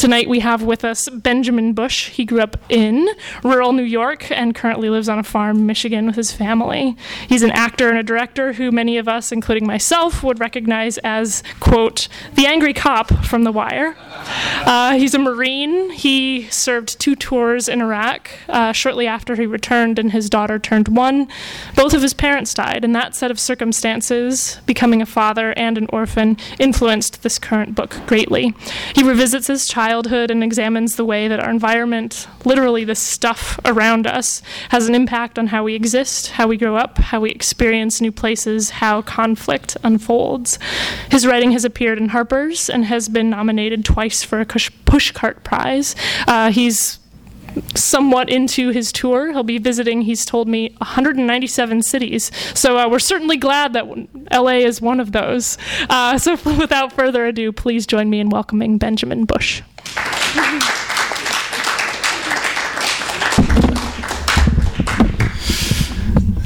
Tonight we have with us Benjamin Busch. He grew up in rural New York and currently lives on a farm in Michigan with his family. He's an actor and a director who many of us, including myself, would recognize as, quote, the angry cop from The Wire. Uh, he's a Marine. He served two tours in Iraq. Uh, shortly after he returned and his daughter turned one, both of his parents died. And that set of circumstances, becoming a father and an orphan, influenced this current book greatly. He revisits his childhood and examines the way that our environment, literally the stuff around us, has an impact on how we exist, how we grow up, how we experience new places, how conflict unfolds. His writing has appeared in Harper's and has been nominated twice for a Pushcart Prize. Uh, he's somewhat into his tour. He'll be visiting, he's told me, 197 cities. So uh, we're certainly glad that LA is one of those. Uh, so without further ado, please join me in welcoming Benjamin Busch.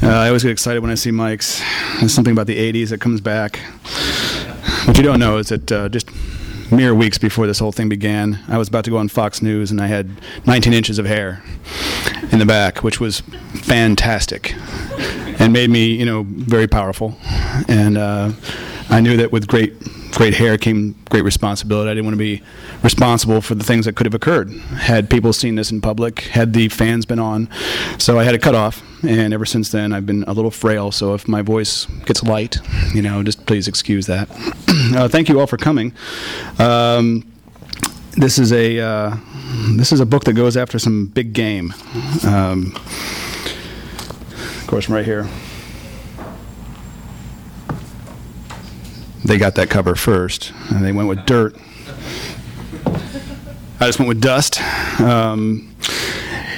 Uh, I always get excited when I see mics. There's something about the 80s that comes back. What you don't know is that uh, just mere weeks before this whole thing began, I was about to go on Fox News and I had 19 inches of hair in the back, which was fantastic and made me, you know, very powerful. And uh, I knew that with great great hair came great responsibility. I didn't want to be responsible for the things that could have occurred had people seen this in public, had the fans been on. So I had to cut off, and ever since then I've been a little frail. So if my voice gets light, you know, just please excuse that. uh, thank you all for coming. Um, this is a uh, this is a book that goes after some big game. Um, of course, I'm right here. They got that cover first, and they went with dirt. I just went with dust. Um,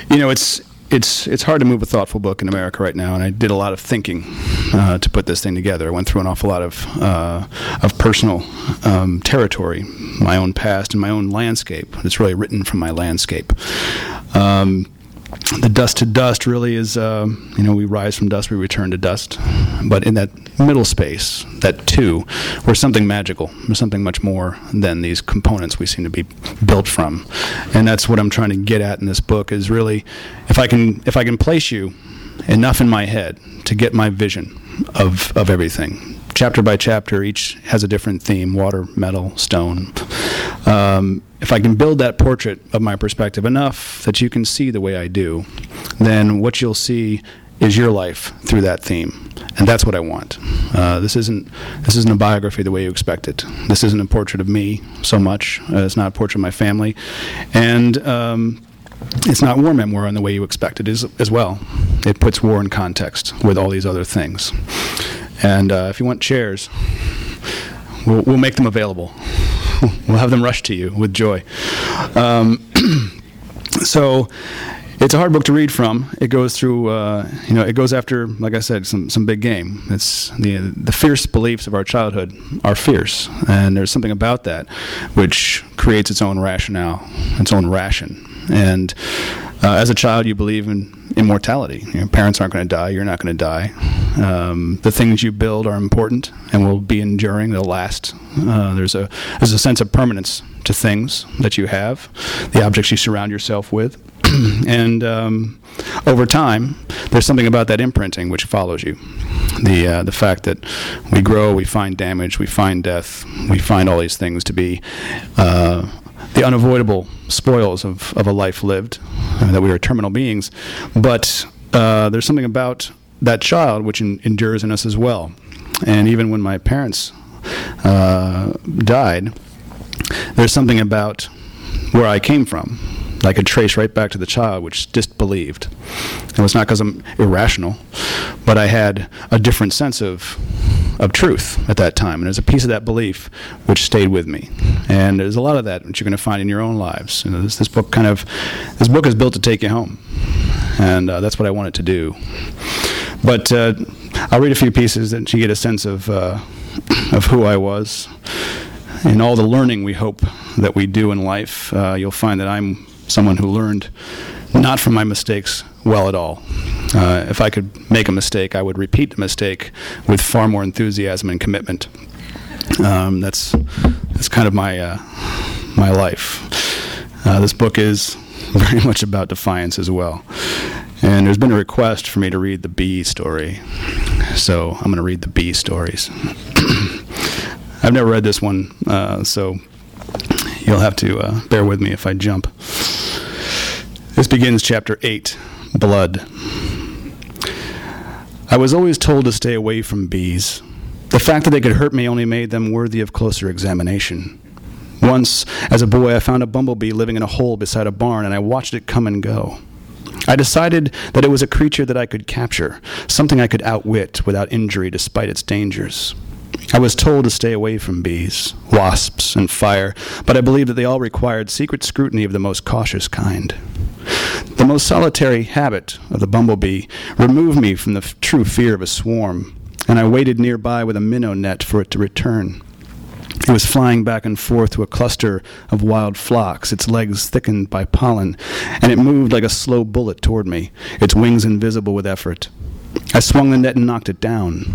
you know, it's it's it's hard to move a thoughtful book in America right now, and I did a lot of thinking uh, to put this thing together. I went through an awful lot of uh, of personal um, territory, my own past and my own landscape. It's really written from my landscape. Um, the dust to dust really is, uh, you know, we rise from dust, we return to dust. But in that middle space, that two, we're something magical. We're something much more than these components we seem to be built from. And that's what I'm trying to get at in this book is really, if I can, if I can place you enough in my head to get my vision of, of everything, chapter by chapter, each has a different theme water, metal, stone. Um, if I can build that portrait of my perspective enough that you can see the way I do, then what you'll see is your life through that theme, and that's what I want. Uh, this isn't this isn't a biography the way you expect it. This isn't a portrait of me so much. Uh, it's not a portrait of my family, and um, it's not war memoir in the way you expect it is as well. It puts war in context with all these other things. And uh, if you want chairs, we'll, we'll make them available. we'll have them rush to you with joy. Um, so it's a hard book to read from. It goes through, uh, you know, it goes after, like I said, some some big game. It's the the fierce beliefs of our childhood are fierce, and there's something about that which creates its own rationale, its own ration. And uh, as a child, you believe in immortality. Your parents aren't going to die. You're not going to die. Um, the things you build are important and will be enduring. They'll last. Uh, there's a there's a sense of permanence to things that you have, the objects you surround yourself with, and um, over time, there's something about that imprinting which follows you. The uh, the fact that we grow, we find damage, we find death, we find all these things to be. Uh, the unavoidable spoils of, of a life lived, uh, that we are terminal beings. But uh, there's something about that child which in, endures in us as well. And even when my parents uh, died, there's something about where I came from. I could trace right back to the child, which disbelieved. It was not because I'm irrational, but I had a different sense of of truth at that time. And there's a piece of that belief which stayed with me. And there's a lot of that which you're going to find in your own lives. You know, this, this book kind of, this book is built to take you home. And uh, that's what I wanted to do. But uh, I'll read a few pieces and you get a sense of, uh, of who I was. In all the learning we hope that we do in life, uh, you'll find that I'm someone who learned not from my mistakes well at all. Uh, if I could make a mistake, I would repeat the mistake with far more enthusiasm and commitment. Um, that's that's kind of my uh, my life. Uh, this book is very much about defiance as well. And there's been a request for me to read the B story, so I'm going to read the B stories. I've never read this one, uh, so you'll have to uh, bear with me if I jump. This begins chapter 8 Blood. I was always told to stay away from bees. The fact that they could hurt me only made them worthy of closer examination. Once, as a boy, I found a bumblebee living in a hole beside a barn, and I watched it come and go. I decided that it was a creature that I could capture, something I could outwit without injury despite its dangers. I was told to stay away from bees, wasps, and fire, but I believed that they all required secret scrutiny of the most cautious kind. The most solitary habit of the bumblebee removed me from the f- true fear of a swarm, and I waited nearby with a minnow net for it to return. It was flying back and forth to a cluster of wild phlox, its legs thickened by pollen, and it moved like a slow bullet toward me, its wings invisible with effort. I swung the net and knocked it down.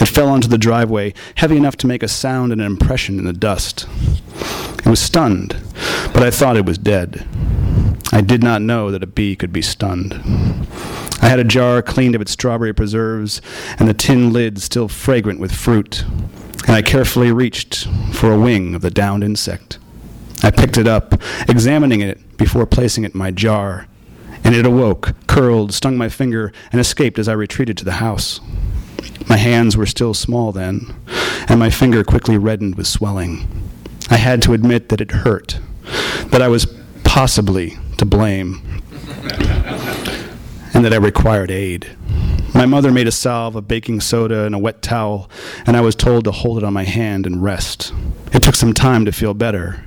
It fell onto the driveway, heavy enough to make a sound and an impression in the dust. It was stunned, but I thought it was dead. I did not know that a bee could be stunned. I had a jar cleaned of its strawberry preserves and the tin lid still fragrant with fruit, and I carefully reached for a wing of the downed insect. I picked it up, examining it before placing it in my jar, and it awoke, curled, stung my finger, and escaped as I retreated to the house. My hands were still small then, and my finger quickly reddened with swelling. I had to admit that it hurt, that I was possibly to blame, and that I required aid. My mother made a salve of baking soda and a wet towel, and I was told to hold it on my hand and rest. It took some time to feel better.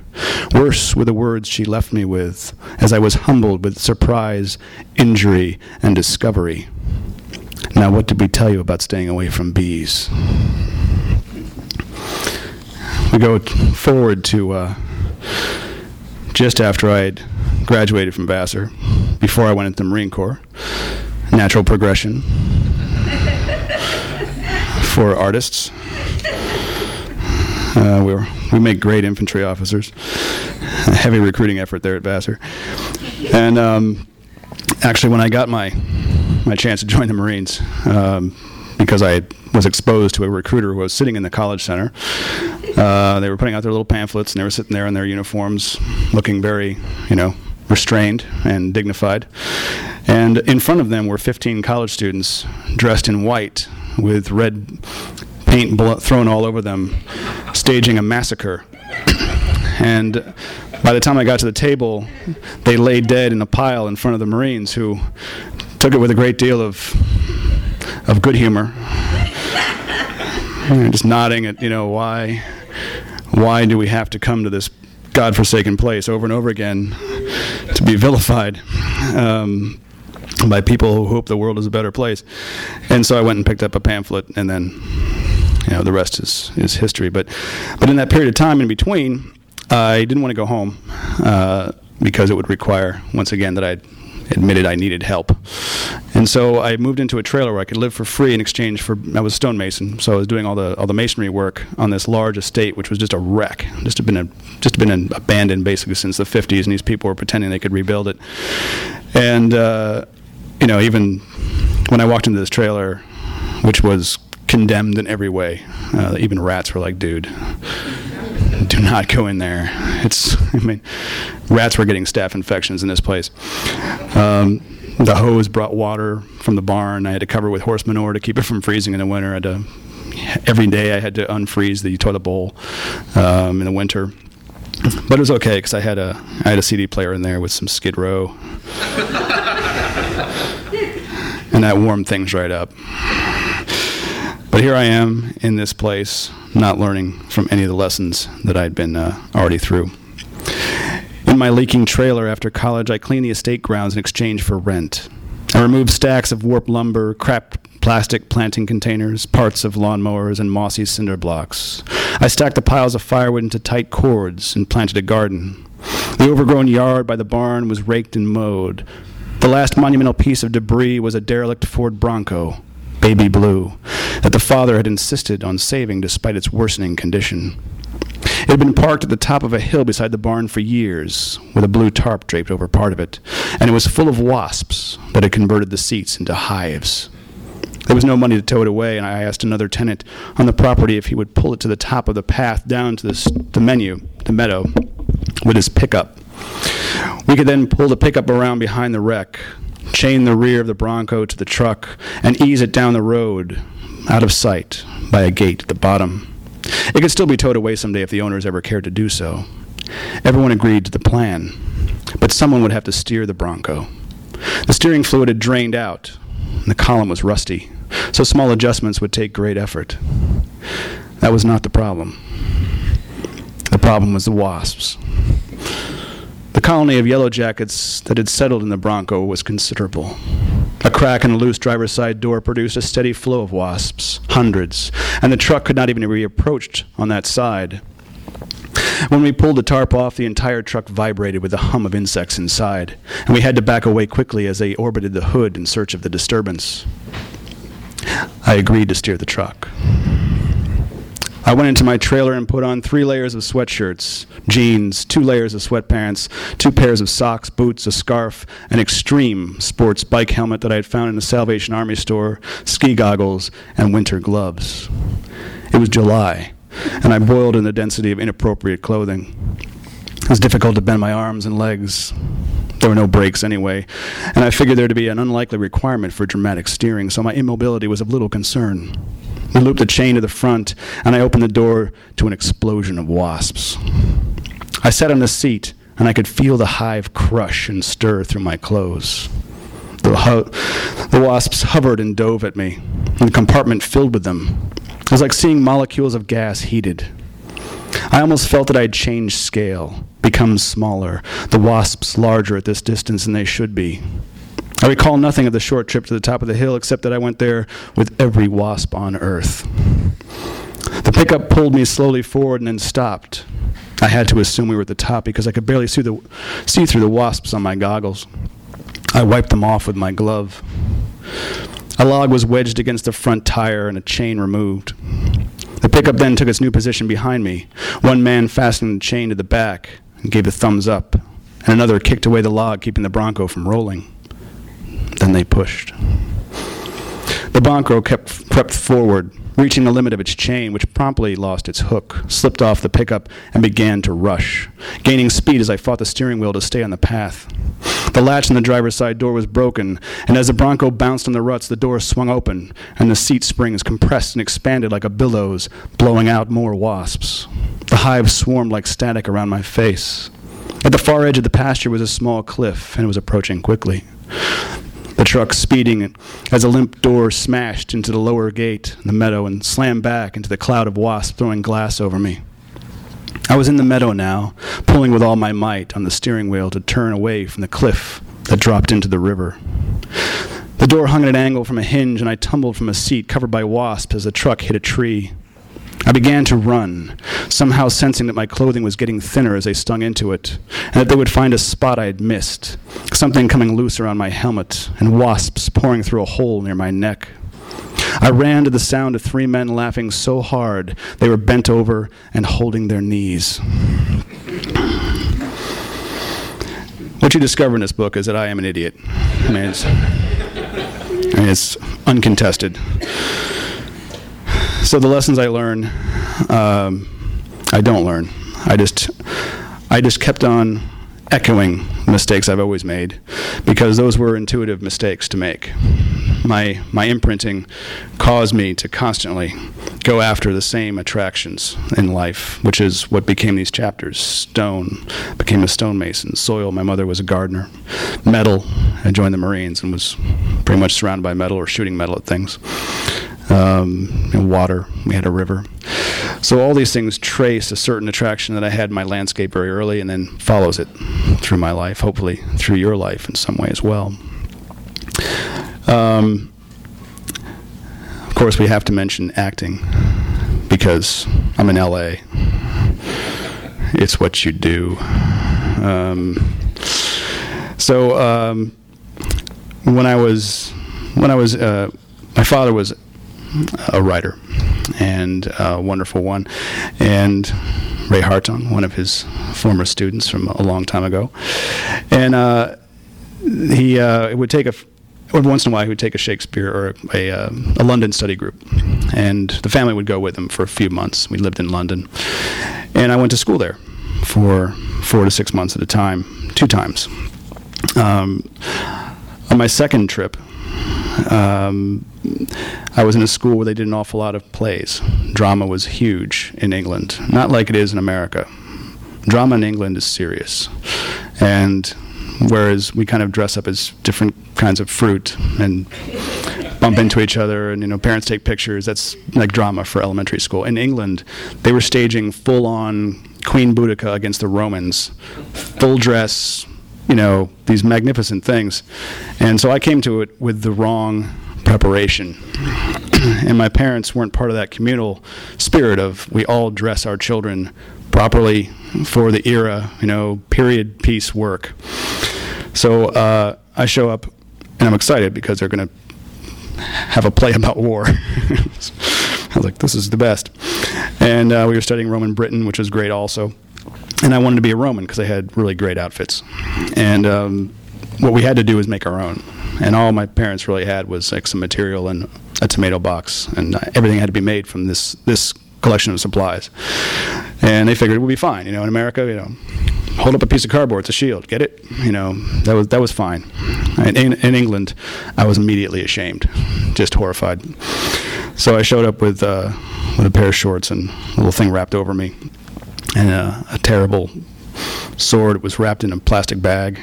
Worse were the words she left me with, as I was humbled with surprise, injury, and discovery. Now, what did we tell you about staying away from bees? We go forward to uh, just after I had graduated from Vassar, before I went into the Marine Corps. Natural progression for artists. Uh, we were, we make great infantry officers. A heavy recruiting effort there at Vassar. And um, actually, when I got my my chance to join the Marines, um, because I was exposed to a recruiter who was sitting in the college center. Uh, they were putting out their little pamphlets, and they were sitting there in their uniforms, looking very, you know, restrained and dignified. And in front of them were 15 college students dressed in white with red paint blo- thrown all over them, staging a massacre. And by the time I got to the table, they lay dead in a pile in front of the Marines who took it with a great deal of, of good humor. And just nodding at, you know, why, why do we have to come to this godforsaken place over and over again to be vilified um, by people who hope the world is a better place? And so I went and picked up a pamphlet, and then, you know, the rest is, is history. But, but in that period of time in between, I didn't want to go home uh, because it would require, once again, that I admitted I needed help. And so I moved into a trailer where I could live for free in exchange for I was a stonemason, so I was doing all the all the masonry work on this large estate, which was just a wreck, just had been a, just been an abandoned basically since the 50s, and these people were pretending they could rebuild it. And uh, you know, even when I walked into this trailer, which was condemned in every way, uh, even rats were like, "Dude." do not go in there. It's, I mean, rats were getting staph infections in this place. Um, the hose brought water from the barn. I had to cover with horse manure to keep it from freezing in the winter. I had to, every day I had to unfreeze the toilet bowl um, in the winter. But it was okay because I had a I had a CD player in there with some Skid Row, and that warmed things right up. But here I am in this place, not learning from any of the lessons that I'd been uh, already through. In my leaking trailer after college, I cleaned the estate grounds in exchange for rent. I removed stacks of warped lumber, crap plastic planting containers, parts of lawnmowers, and mossy cinder blocks. I stacked the piles of firewood into tight cords and planted a garden. The overgrown yard by the barn was raked and mowed. The last monumental piece of debris was a derelict Ford Bronco, baby blue, that the father had insisted on saving despite its worsening condition. It had been parked at the top of a hill beside the barn for years, with a blue tarp draped over part of it, and it was full of wasps that had converted the seats into hives. There was no money to tow it away, and I asked another tenant on the property if he would pull it to the top of the path down to the, the menu, the meadow, with his pickup. We could then pull the pickup around behind the wreck, chain the rear of the Bronco to the truck, and ease it down the road, out of sight, by a gate at the bottom. It could still be towed away someday if the owners ever cared to do so. Everyone agreed to the plan, but someone would have to steer the Bronco. The steering fluid had drained out, and the column was rusty, so small adjustments would take great effort. That was not the problem. The problem was the wasps. Colony of yellow jackets that had settled in the Bronco was considerable. A crack in the loose driver's side door produced a steady flow of wasps, hundreds, and the truck could not even be approached on that side. When we pulled the tarp off, the entire truck vibrated with the hum of insects inside, and we had to back away quickly as they orbited the hood in search of the disturbance. I agreed to steer the truck. I went into my trailer and put on three layers of sweatshirts, jeans, two layers of sweatpants, two pairs of socks, boots, a scarf, an extreme sports bike helmet that I had found in the Salvation Army store, ski goggles, and winter gloves. It was July, and I boiled in the density of inappropriate clothing. It was difficult to bend my arms and legs. There were no brakes anyway, and I figured there to be an unlikely requirement for dramatic steering, so my immobility was of little concern. We looped the chain to the front, and I opened the door to an explosion of wasps. I sat on the seat, and I could feel the hive crush and stir through my clothes. The, ho- the wasps hovered and dove at me, and the compartment filled with them. It was like seeing molecules of gas heated. I almost felt that I had changed scale, become smaller, the wasps larger at this distance than they should be. I recall nothing of the short trip to the top of the hill except that I went there with every wasp on earth. The pickup pulled me slowly forward and then stopped. I had to assume we were at the top because I could barely see, the, see through the wasps on my goggles. I wiped them off with my glove. A log was wedged against the front tire and a chain removed. The pickup then took its new position behind me. One man fastened the chain to the back and gave a thumbs up, and another kicked away the log, keeping the Bronco from rolling. Then they pushed. The Bronco kept, crept forward, reaching the limit of its chain, which promptly lost its hook, slipped off the pickup, and began to rush, gaining speed as I fought the steering wheel to stay on the path. The latch on the driver's side door was broken, and as the Bronco bounced on the ruts, the door swung open, and the seat springs compressed and expanded like a billows, blowing out more wasps. The hive swarmed like static around my face. At the far edge of the pasture was a small cliff, and it was approaching quickly truck speeding as a limp door smashed into the lower gate in the meadow and slammed back into the cloud of wasps throwing glass over me. I was in the meadow now, pulling with all my might on the steering wheel to turn away from the cliff that dropped into the river. The door hung at an angle from a hinge, and I tumbled from a seat covered by wasps as the truck hit a tree. I began to run, somehow sensing that my clothing was getting thinner as they stung into it, and that they would find a spot I had missed, something coming loose around my helmet, and wasps pouring through a hole near my neck. I ran to the sound of three men laughing so hard they were bent over and holding their knees. What you discover in this book is that I am an idiot. I mean, it's, I mean, it's uncontested. So the lessons I learn, um, I don't learn. I just, I just kept on echoing mistakes I've always made because those were intuitive mistakes to make. My, my imprinting caused me to constantly go after the same attractions in life, which is what became these chapters. Stone, became a stonemason. Soil, my mother was a gardener. Metal, I joined the Marines and was pretty much surrounded by metal or shooting metal at things. Um, water, we had a river. So all these things trace a certain attraction that I had in my landscape very early and then follows it through my life, hopefully through your life in some way as well. Um, of course, we have to mention acting because I'm in LA. It's what you do. Um, so um, when I was when I was uh, my father was a writer and a wonderful one, and Ray Hartung, one of his former students from a long time ago, and uh, he uh, would take a every once in a while he would take a Shakespeare or a, a, a, London study group, and the family would go with him for a few months. We lived in London, and I went to school there for four to six months at a time, two times. Um, on my second trip, um, I was in a school where they did an awful lot of plays. Drama was huge in England, not like it is in America. Drama in England is serious. And whereas we kind of dress up as different kinds of fruit and bump into each other and you know parents take pictures that's like drama for elementary school in england they were staging full on queen boudica against the romans full dress you know these magnificent things. And so i came to it with the wrong preparation. And my parents weren't part of that communal spirit of we all dress our children properly for the era you know period piece work. So uh, i show up and i'm excited because they're going to have a play about war. I was like this is the best. And uh, we were studying roman britain which was great also and I wanted to be a Roman because they had really great outfits. And um, what we had to do was make our own. And all my parents really had was like some material and a tomato box, and uh, everything had to be made from this this collection of supplies. And they figured it would be fine. You know, in America, you know, hold up a piece of cardboard, it's a shield, get it? You know, that was that was fine. And in, in England, I was immediately ashamed, just horrified. So I showed up with uh, with a pair of shorts and a little thing wrapped over me and a, a terrible sword. It was wrapped in a plastic bag,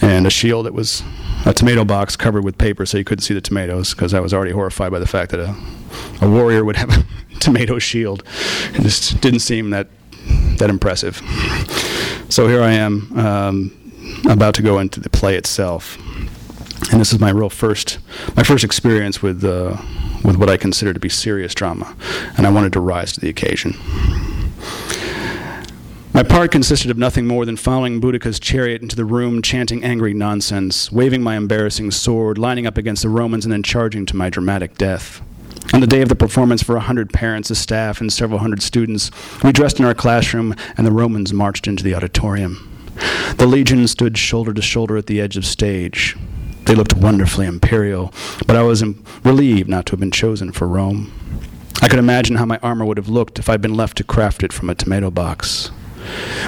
and a shield that was a tomato box covered with paper so you couldn't see the tomatoes because I was already horrified by the fact that a, a warrior would have a tomato shield. It just didn't seem that that impressive. So here I am, um, about to go into the play itself, and this is my real first my first experience with uh, with what I consider to be serious drama, and I wanted to rise to the occasion. My part consisted of nothing more than following Boudica's chariot into the room, chanting angry nonsense, waving my embarrassing sword, lining up against the Romans, and then charging to my dramatic death. On the day of the performance for a hundred parents, a staff, and several hundred students, we dressed in our classroom, and the Romans marched into the auditorium. The legion stood shoulder to shoulder at the edge of stage. They looked wonderfully imperial, but I was relieved not to have been chosen for Rome. I could imagine how my armor would have looked if I'd been left to craft it from a tomato box.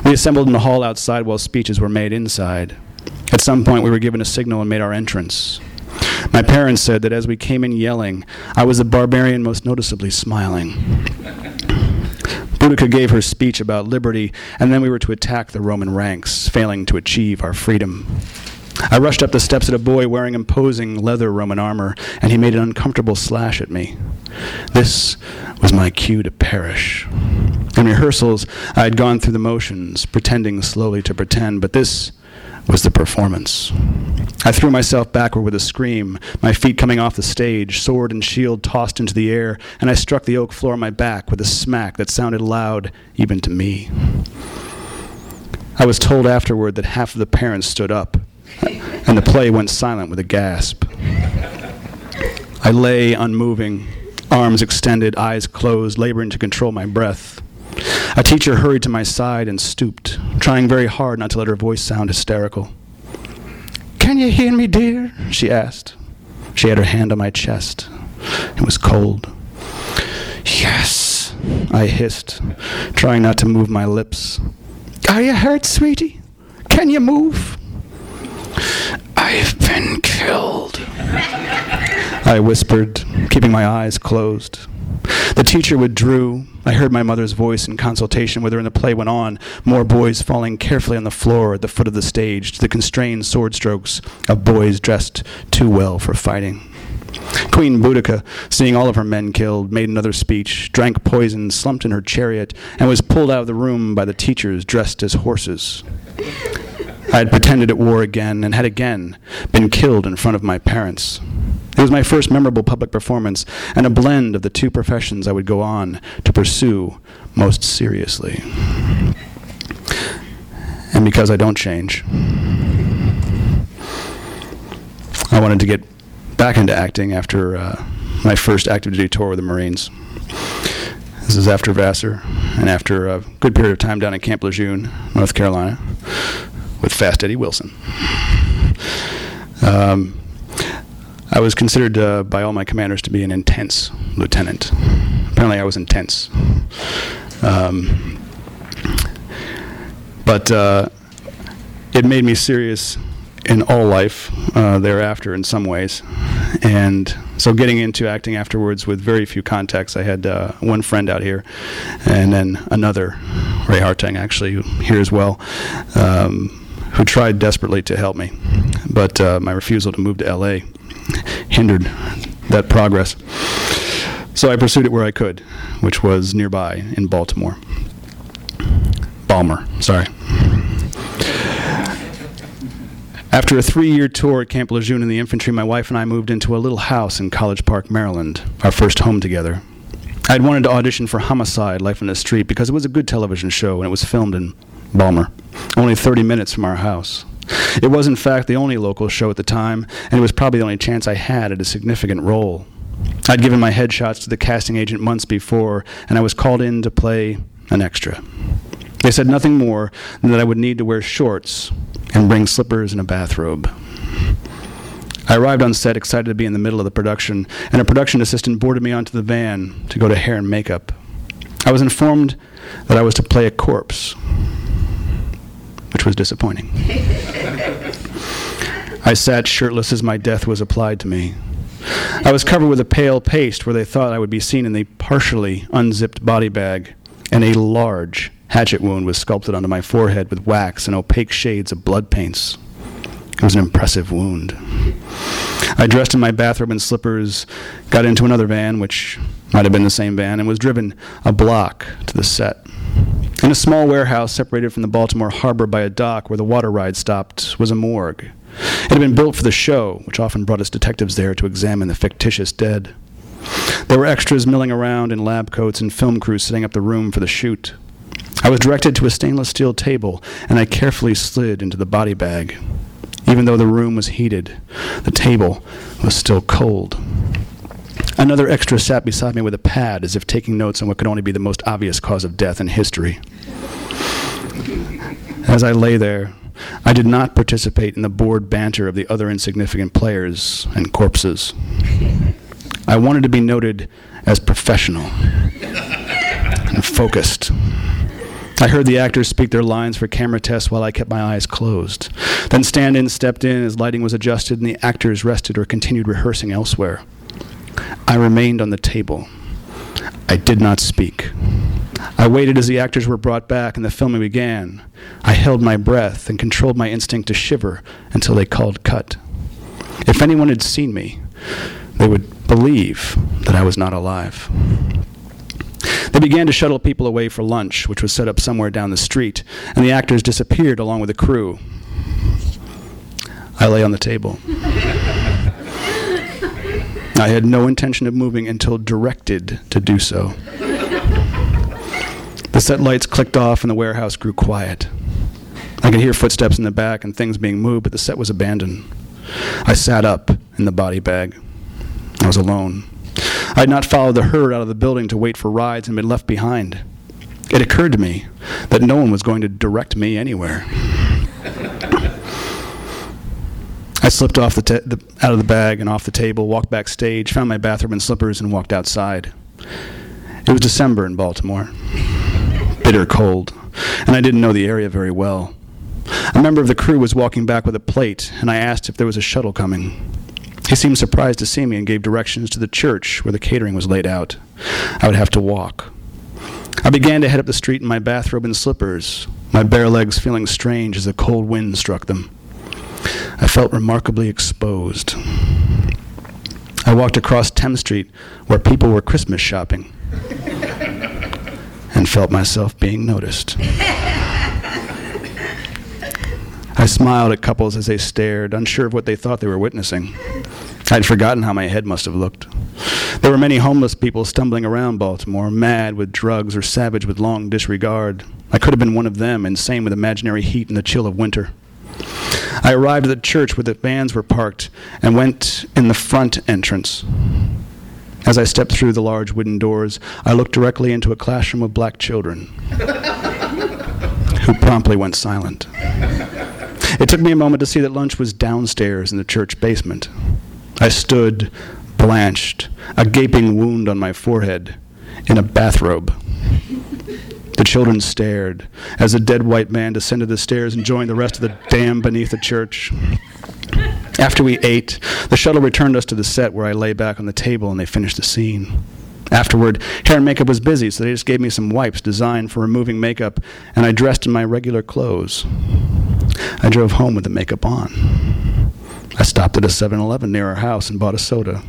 We assembled in the hall outside while speeches were made inside. At some point, we were given a signal and made our entrance. My parents said that as we came in yelling, I was the barbarian most noticeably smiling. Boudica gave her speech about liberty, and then we were to attack the Roman ranks, failing to achieve our freedom. I rushed up the steps at a boy wearing imposing leather Roman armor, and he made an uncomfortable slash at me. This was my cue to perish. In rehearsals, I had gone through the motions, pretending slowly to pretend, but this was the performance. I threw myself backward with a scream, my feet coming off the stage, sword and shield tossed into the air, and I struck the oak floor on my back with a smack that sounded loud even to me. I was told afterward that half of the parents stood up, and the play went silent with a gasp. I lay unmoving, arms extended, eyes closed, laboring to control my breath. A teacher hurried to my side and stooped, trying very hard not to let her voice sound hysterical. Can you hear me, dear? she asked. She had her hand on my chest. It was cold. Yes, I hissed, trying not to move my lips. Are you hurt, sweetie? Can you move? I've been killed. I whispered, keeping my eyes closed. The teacher withdrew. I heard my mother's voice in consultation with her, and the play went on. More boys falling carefully on the floor at the foot of the stage to the constrained sword strokes of boys dressed too well for fighting. Queen Boudica, seeing all of her men killed, made another speech, drank poison, slumped in her chariot, and was pulled out of the room by the teachers dressed as horses. I had pretended at war again and had again been killed in front of my parents. It was my first memorable public performance and a blend of the two professions I would go on to pursue most seriously. And because I don't change, I wanted to get back into acting after uh, my first active duty tour with the Marines. This is after Vassar and after a good period of time down in Camp Lejeune, North Carolina, with Fast Eddie Wilson. Um, I was considered uh, by all my commanders to be an intense lieutenant. Apparently, I was intense. Um, but uh, it made me serious in all life uh, thereafter in some ways. And so getting into acting afterwards with very few contacts, I had uh, one friend out here and then another, Ray Hartang actually, here as well, um, who tried desperately to help me. But uh, my refusal to move to LA hindered that progress. So I pursued it where I could, which was nearby in Baltimore. Balmer, sorry. After a three year tour at Camp Lejeune in the infantry, my wife and I moved into a little house in College Park, Maryland, our first home together. I'd wanted to audition for Homicide Life on the Street because it was a good television show and it was filmed in Balmer, only 30 minutes from our house. It was, in fact, the only local show at the time, and it was probably the only chance I had at a significant role. I'd given my headshots to the casting agent months before, and I was called in to play an extra. They said nothing more than that I would need to wear shorts and bring slippers and a bathrobe. I arrived on set excited to be in the middle of the production, and a production assistant boarded me onto the van to go to hair and makeup. I was informed that I was to play a corpse, which was disappointing. I sat shirtless as my death was applied to me. I was covered with a pale paste where they thought I would be seen in the partially unzipped body bag, and a large hatchet wound was sculpted onto my forehead with wax and opaque shades of blood paints. It was an impressive wound. I dressed in my bathrobe and slippers, got into another van, which might have been the same van, and was driven a block to the set. In a small warehouse separated from the Baltimore harbor by a dock where the water ride stopped was a morgue. It had been built for the show, which often brought its detectives there to examine the fictitious dead. There were extras milling around in lab coats and film crews setting up the room for the shoot. I was directed to a stainless steel table, and I carefully slid into the body bag. Even though the room was heated, the table was still cold. Another extra sat beside me with a pad, as if taking notes on what could only be the most obvious cause of death in history. As I lay there, I did not participate in the bored banter of the other insignificant players and corpses. I wanted to be noted as professional and focused. I heard the actors speak their lines for camera tests while I kept my eyes closed. Then stand in stepped in as lighting was adjusted and the actors rested or continued rehearsing elsewhere. I remained on the table. I did not speak. I waited as the actors were brought back and the filming began. I held my breath and controlled my instinct to shiver until they called cut. If anyone had seen me, they would believe that I was not alive. They began to shuttle people away for lunch, which was set up somewhere down the street, and the actors disappeared along with the crew. I lay on the table. I had no intention of moving until directed to do so. The set lights clicked off and the warehouse grew quiet. I could hear footsteps in the back and things being moved, but the set was abandoned. I sat up in the body bag. I was alone. I had not followed the herd out of the building to wait for rides and been left behind. It occurred to me that no one was going to direct me anywhere. I slipped off the, the, out of the bag and off the table, walked backstage, found my bathroom and slippers, and walked outside. It was December in Baltimore, bitter cold, and I didn't know the area very well. A member of the crew was walking back with a plate, and I asked if there was a shuttle coming. He seemed surprised to see me and gave directions to the church where the catering was laid out. I would have to walk. I began to head up the street in my bathrobe and slippers, my bare legs feeling strange as a cold wind struck them. I felt remarkably exposed. I walked across Thames Street where people were Christmas shopping and felt myself being noticed. I smiled at couples as they stared, unsure of what they thought they were witnessing. I'd forgotten how my head must have looked. There were many homeless people stumbling around Baltimore, mad with drugs or savage with long disregard. I could have been one of them, insane with imaginary heat and the chill of winter. I arrived at the church where the vans were parked and went in the front entrance. As I stepped through the large wooden doors, I looked directly into a classroom of black children who promptly went silent. It took me a moment to see that lunch was downstairs in the church basement. I stood, blanched, a gaping wound on my forehead, in a bathrobe. The children stared as a dead white man descended the stairs and joined the rest of the damned beneath the church. After we ate, the shuttle returned us to the set where I lay back on the table and they finished the scene. Afterward, hair and makeup was busy, so they just gave me some wipes designed for removing makeup, and I dressed in my regular clothes. I drove home with the makeup on. I stopped at a 7 Eleven near our house and bought a soda.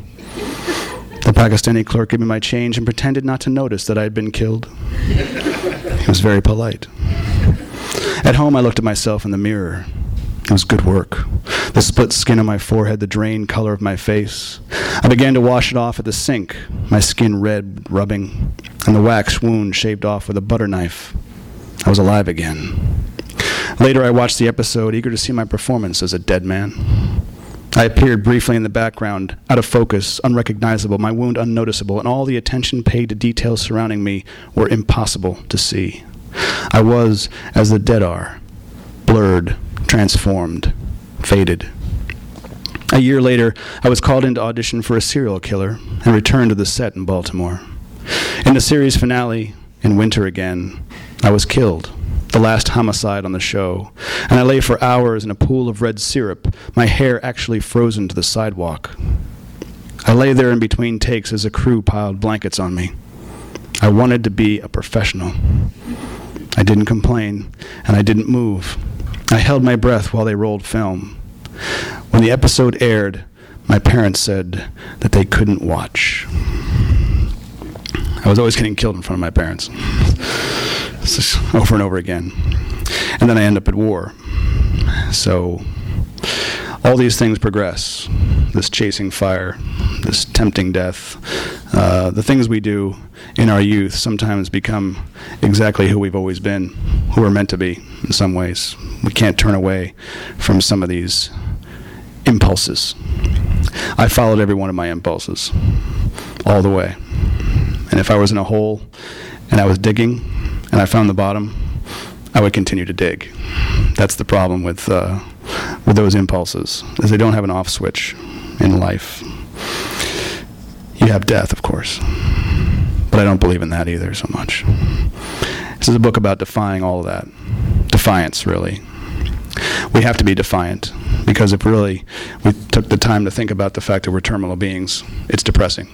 The Pakistani clerk gave me my change and pretended not to notice that I had been killed. He was very polite. At home, I looked at myself in the mirror. It was good work. The split skin on my forehead, the drained color of my face. I began to wash it off at the sink, my skin red rubbing, and the wax wound shaved off with a butter knife. I was alive again. Later, I watched the episode, eager to see my performance as a dead man. I appeared briefly in the background, out of focus, unrecognizable, my wound unnoticeable, and all the attention paid to details surrounding me were impossible to see. I was as the dead are, blurred, transformed, faded. A year later, I was called in to audition for a serial killer and returned to the set in Baltimore. In the series finale, In Winter Again, I was killed the last homicide on the show, and I lay for hours in a pool of red syrup, my hair actually frozen to the sidewalk. I lay there in between takes as a crew piled blankets on me. I wanted to be a professional. I didn't complain, and I didn't move. I held my breath while they rolled film. When the episode aired, my parents said that they couldn't watch. I was always getting killed in front of my parents over and over again. And then I end up at war. So all these things progress this chasing fire, this tempting death. Uh, the things we do in our youth sometimes become exactly who we've always been, who we're meant to be in some ways. We can't turn away from some of these impulses. I followed every one of my impulses all the way. And if I was in a hole and I was digging, and I found the bottom, I would continue to dig. That's the problem with uh, with those impulses, is they don't have an off switch in life. You have death, of course, but I don't believe in that either so much. This is a book about defying all of that, defiance, really. We have to be defiant because if really we took the time to think about the fact that we're terminal beings, it's depressing.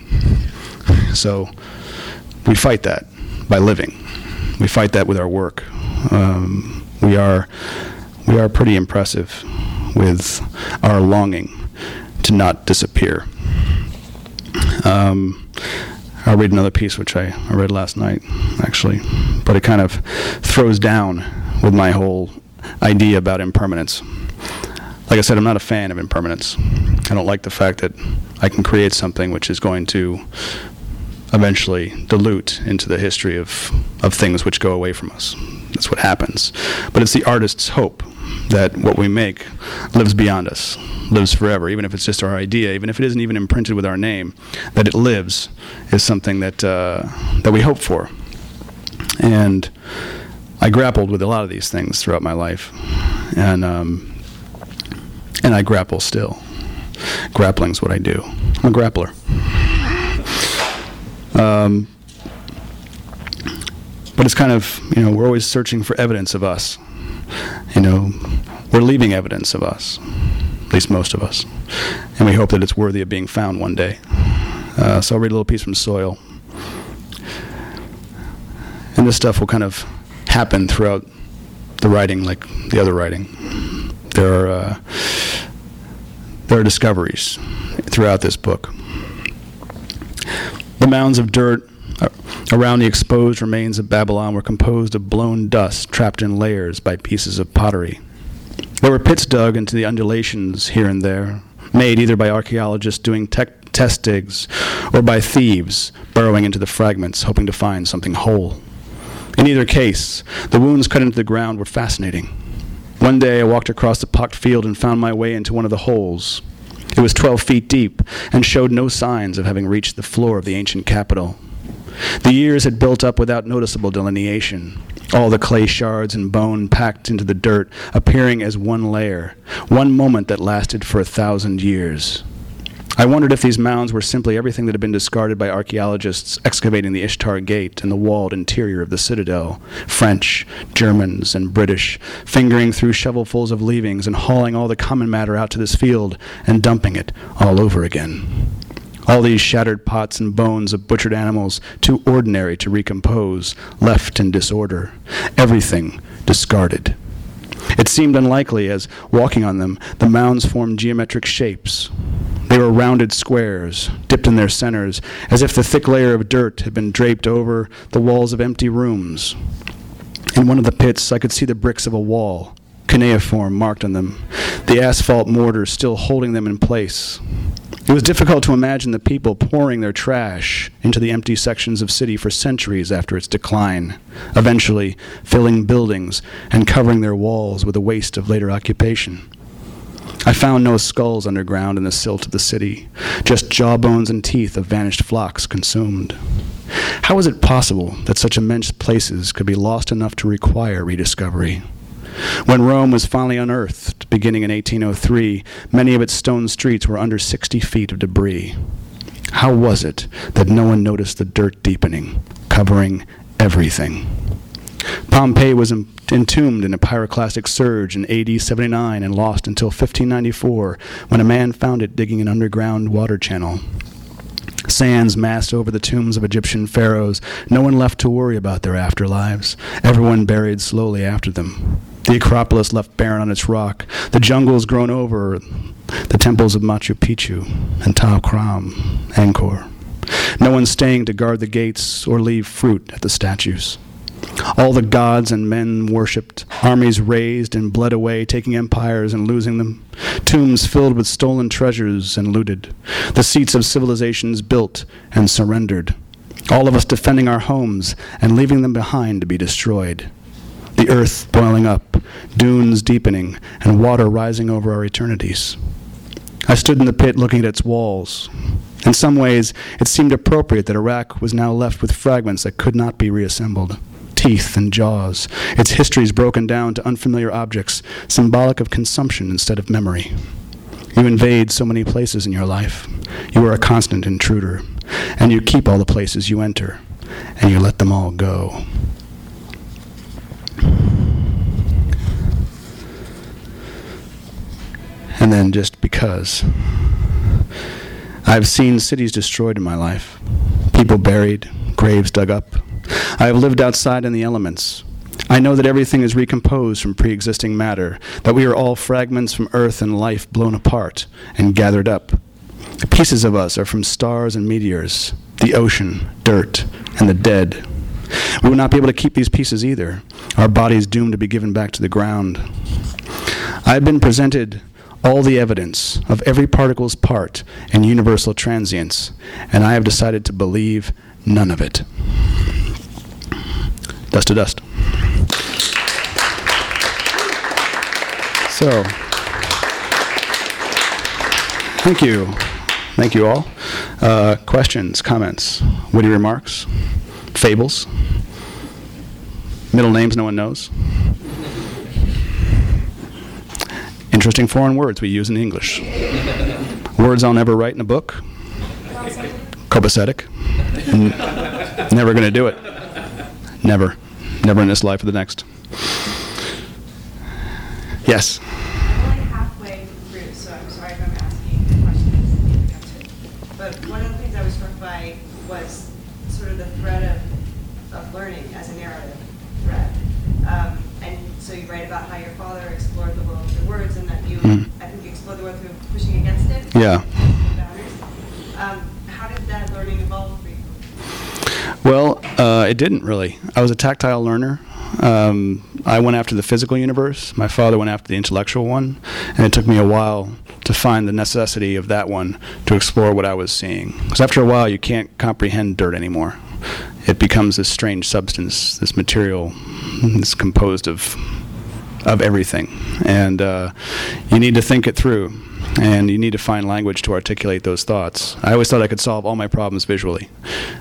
So we fight that by living we fight that with our work. Um, we are we are pretty impressive with our longing to not disappear. Um, I'll read another piece which I, I read last night, actually, but it kind of throws down with my whole idea about impermanence. Like I said, I'm not a fan of impermanence. I don't like the fact that I can create something which is going to eventually dilute into the history of, of things which go away from us. That's what happens. But it's the artist's hope that what we make lives beyond us, lives forever, even if it's just our idea, even if it isn't even imprinted with our name, that it lives is something that, uh, that we hope for. And I grappled with a lot of these things throughout my life, and, um, and I grapple still. Grappling's what I do. I'm a grappler. Um, but it's kind of, you know, we're always searching for evidence of us. you know, we're leaving evidence of us, at least most of us, and we hope that it's worthy of being found one day. Uh, so I'll read a little piece from Soil. And this stuff will kind of happen throughout the writing, like the other writing. There are uh, there are discoveries throughout this book. The mounds of dirt uh, around the exposed remains of Babylon were composed of blown dust trapped in layers by pieces of pottery. There were pits dug into the undulations here and there, made either by archaeologists doing test digs or by thieves burrowing into the fragments, hoping to find something whole. In either case, the wounds cut into the ground were fascinating. One day I walked across the pocked field and found my way into one of the holes. It was 12 feet deep and showed no signs of having reached the floor of the ancient capital. The years had built up without noticeable delineation, all the clay shards and bone packed into the dirt appearing as one layer, one moment that lasted for a thousand years. I wondered if these mounds were simply everything that had been discarded by archaeologists excavating the Ishtar Gate and the walled interior of the citadel French, Germans, and British, fingering through shovelfuls of leavings and hauling all the common matter out to this field and dumping it all over again. All these shattered pots and bones of butchered animals, too ordinary to recompose, left in disorder. Everything discarded. It seemed unlikely as, walking on them, the mounds formed geometric shapes, they were rounded squares, dipped in their centers, as if the thick layer of dirt had been draped over the walls of empty rooms. In one of the pits, I could see the bricks of a wall, cuneiform marked on them, the asphalt mortar still holding them in place. It was difficult to imagine the people pouring their trash into the empty sections of city for centuries after its decline, eventually filling buildings and covering their walls with the waste of later occupation. I found no skulls underground in the silt of the city, just jawbones and teeth of vanished flocks consumed. How was it possible that such immense places could be lost enough to require rediscovery? When Rome was finally unearthed, beginning in 1803, many of its stone streets were under 60 feet of debris. How was it that no one noticed the dirt deepening, covering everything? Pompeii was entombed in a pyroclastic surge in AD 79 and lost until 1594 when a man found it digging an underground water channel. Sands massed over the tombs of Egyptian pharaohs, no one left to worry about their afterlives, everyone buried slowly after them. The Acropolis left barren on its rock, the jungles grown over the temples of Machu Picchu and Ta Prohm, Angkor. No one staying to guard the gates or leave fruit at the statues. All the gods and men worshipped, armies raised and bled away, taking empires and losing them, tombs filled with stolen treasures and looted, the seats of civilizations built and surrendered, all of us defending our homes and leaving them behind to be destroyed. The earth boiling up, dunes deepening, and water rising over our eternities. I stood in the pit looking at its walls. In some ways, it seemed appropriate that Iraq was now left with fragments that could not be reassembled teeth and jaws, its histories broken down to unfamiliar objects, symbolic of consumption instead of memory. You invade so many places in your life. You are a constant intruder, and you keep all the places you enter, and you let them all go. And then just because. I've seen cities destroyed in my life, people buried, graves dug up, I have lived outside in the elements. I know that everything is recomposed from pre existing matter, that we are all fragments from earth and life blown apart and gathered up. Pieces of us are from stars and meteors, the ocean, dirt, and the dead. We will not be able to keep these pieces either, our bodies doomed to be given back to the ground. I have been presented all the evidence of every particle's part in universal transience, and I have decided to believe none of it dust to dust. So, thank you. Thank you all. Uh, questions, comments, witty remarks, fables, middle names no one knows. Interesting foreign words we use in English. Words I'll never write in a book. Copacetic. Never going to do it. Never never in this life or the next. Yes. I'm only halfway through, so I'm sorry if I'm asking questions. But one of the things I was struck by was sort of the thread of, of learning as a narrative thread. Um, and so you write about how your father explored the world through words, and that you, Mhm. I think you explored the world through pushing against it. Yeah. Um, how did that learning evolve? Well, uh, it didn't really. I was a tactile learner. Um, I went after the physical universe. My father went after the intellectual one, and it took me a while to find the necessity of that one to explore what I was seeing. Because after a while, you can't comprehend dirt anymore. It becomes this strange substance, this material that's composed of of everything, and uh, you need to think it through, and you need to find language to articulate those thoughts. I always thought I could solve all my problems visually.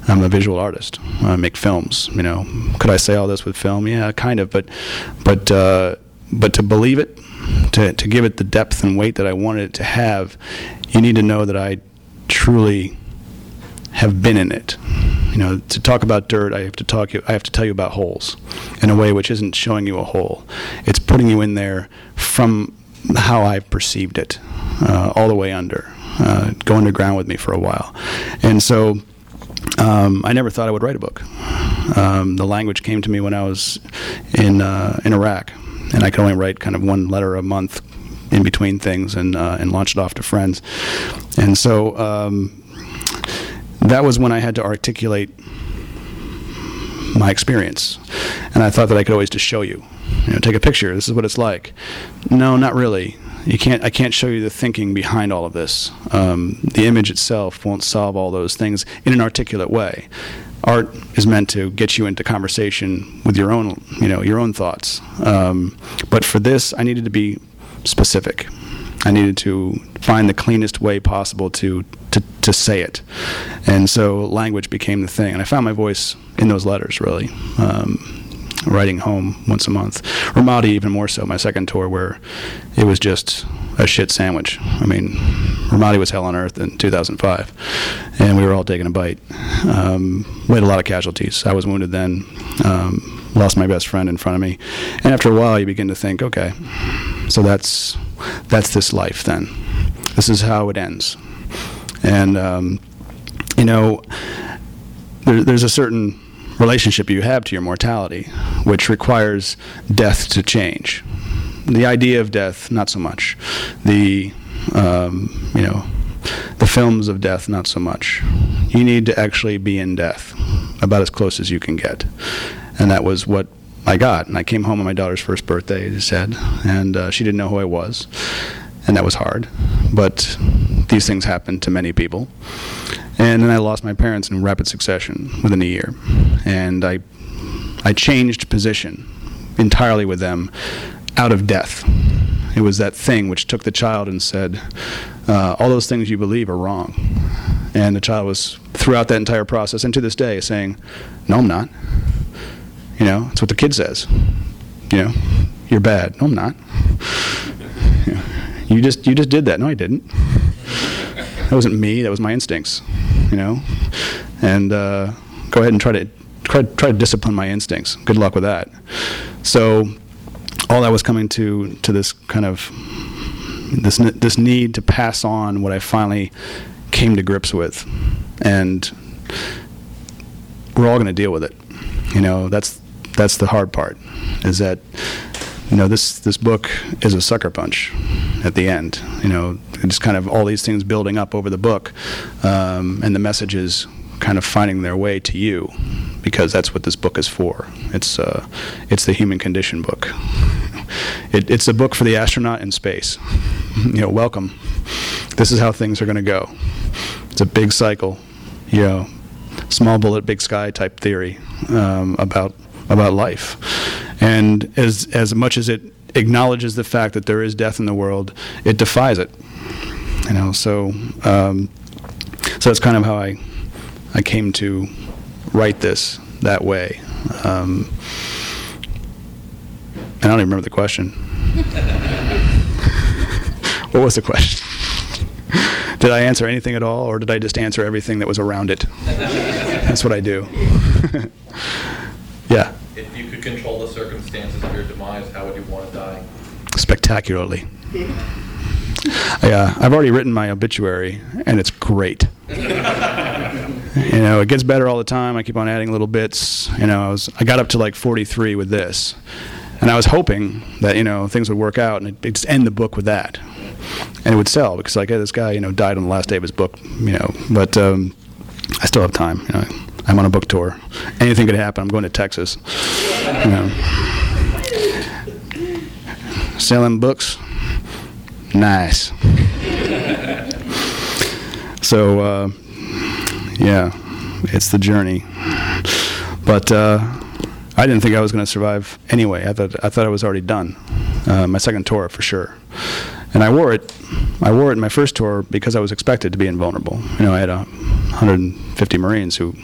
I'm a visual artist. I make films. You know, could I say all this with film? Yeah, kind of, but but uh, but to believe it, to to give it the depth and weight that I wanted it to have, you need to know that I truly have been in it. You know, to talk about dirt, I have to talk. I have to tell you about holes, in a way which isn't showing you a hole. It's putting you in there from how I've perceived it, uh, all the way under. Uh, go underground with me for a while, and so um, I never thought I would write a book. Um, the language came to me when I was in uh, in Iraq, and I could only write kind of one letter a month in between things, and uh, and launch it off to friends. And so um, that was when I had to articulate my experience, and I thought that I could always just show you, you know, take a picture. This is what it's like. No, not really. You can't. I can't show you the thinking behind all of this. Um, the image itself won't solve all those things in an articulate way. Art is meant to get you into conversation with your own, you know, your own thoughts. Um, but for this, I needed to be specific. I needed to find the cleanest way possible to, to, to say it. And so language became the thing. And I found my voice in those letters, really. Um, writing home once a month. Ramadi, even more so, my second tour, where it was just a shit sandwich. I mean, Ramadi was hell on earth in 2005, and we were all taking a bite. Um, we had a lot of casualties. I was wounded then, um, lost my best friend in front of me. And after a while, you begin to think, okay, so that's, that's this life then. This is how it ends. And, um, you know, there, there's a certain relationship you have to your mortality, which requires death to change. The idea of death, not so much. The, um, you know, the films of death, not so much. You need to actually be in death, about as close as you can get. And that was what I got. And I came home on my daughter's first birthday, as I said, and uh, she didn't know who I was. And that was hard. But these things happen to many people. And then I lost my parents in rapid succession within a year. And I, I changed position entirely with them out of death. It was that thing which took the child and said, uh, All those things you believe are wrong. And the child was, throughout that entire process, and to this day, saying, No, I'm not. You know, it's what the kid says. You know, you're bad. No, I'm not. You, you just you just did that. No, I didn't. That wasn't me. That was my instincts. You know, and uh, go ahead and try to try, try to discipline my instincts. Good luck with that. So, all that was coming to to this kind of this this need to pass on what I finally came to grips with, and we're all going to deal with it. You know, that's that's the hard part, is that you know this this book is a sucker punch at the end. You know, just kind of all these things building up over the book, um, and the messages kind of finding their way to you, because that's what this book is for. It's uh, it's the human condition book. It, it's a book for the astronaut in space. You know, welcome. This is how things are going to go. It's a big cycle. You know, small bullet, big sky type theory um, about about life. And as as much as it acknowledges the fact that there is death in the world, it defies it. You know, so um, so that's kind of how I I came to write this that way. Um, I don't even remember the question. what was the question? did I answer anything at all, or did I just answer everything that was around it? That's what I do. yeah. If you could control the circumstances of your demise, how would you want to die? spectacularly. I, uh, I've already written my obituary, and it's great. you know, it gets better all the time. I keep on adding little bits. You know, I was I got up to like 43 with this, and I was hoping that you know things would work out and it, it'd just end the book with that, and it would sell because like hey, this guy you know died on the last day of his book. You know, but um, I still have time. You know, I'm on a book tour. Anything could happen. I'm going to Texas. You know. Selling books, nice. so, uh, yeah, it's the journey. But uh, I didn't think I was going to survive anyway. I thought I thought I was already done. Uh, my second tour for sure, and I wore it. I wore it in my first tour because I was expected to be invulnerable. You know, I had a 150 Marines who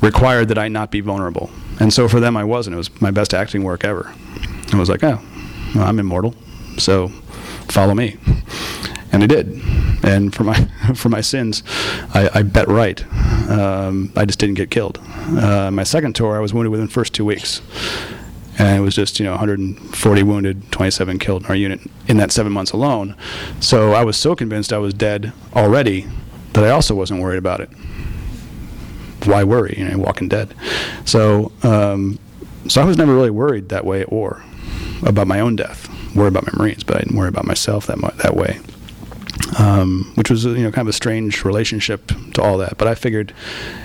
required that I not be vulnerable, and so for them I wasn't. It was my best acting work ever. I was like, oh, well, I'm immortal, so follow me. And I did. And for my for my sins, I, I bet right. Um, I just didn't get killed. Uh, my second tour, I was wounded within first two weeks, and it was just you know 140 wounded, 27 killed in our unit in that seven months alone. So I was so convinced I was dead already that I also wasn't worried about it. Why worry? You know, walking dead. So um, so I was never really worried that way war about my own death. Worry about my Marines, but I didn't worry about myself that mu- that way. Um, which was you know kind of a strange relationship to all that. But I figured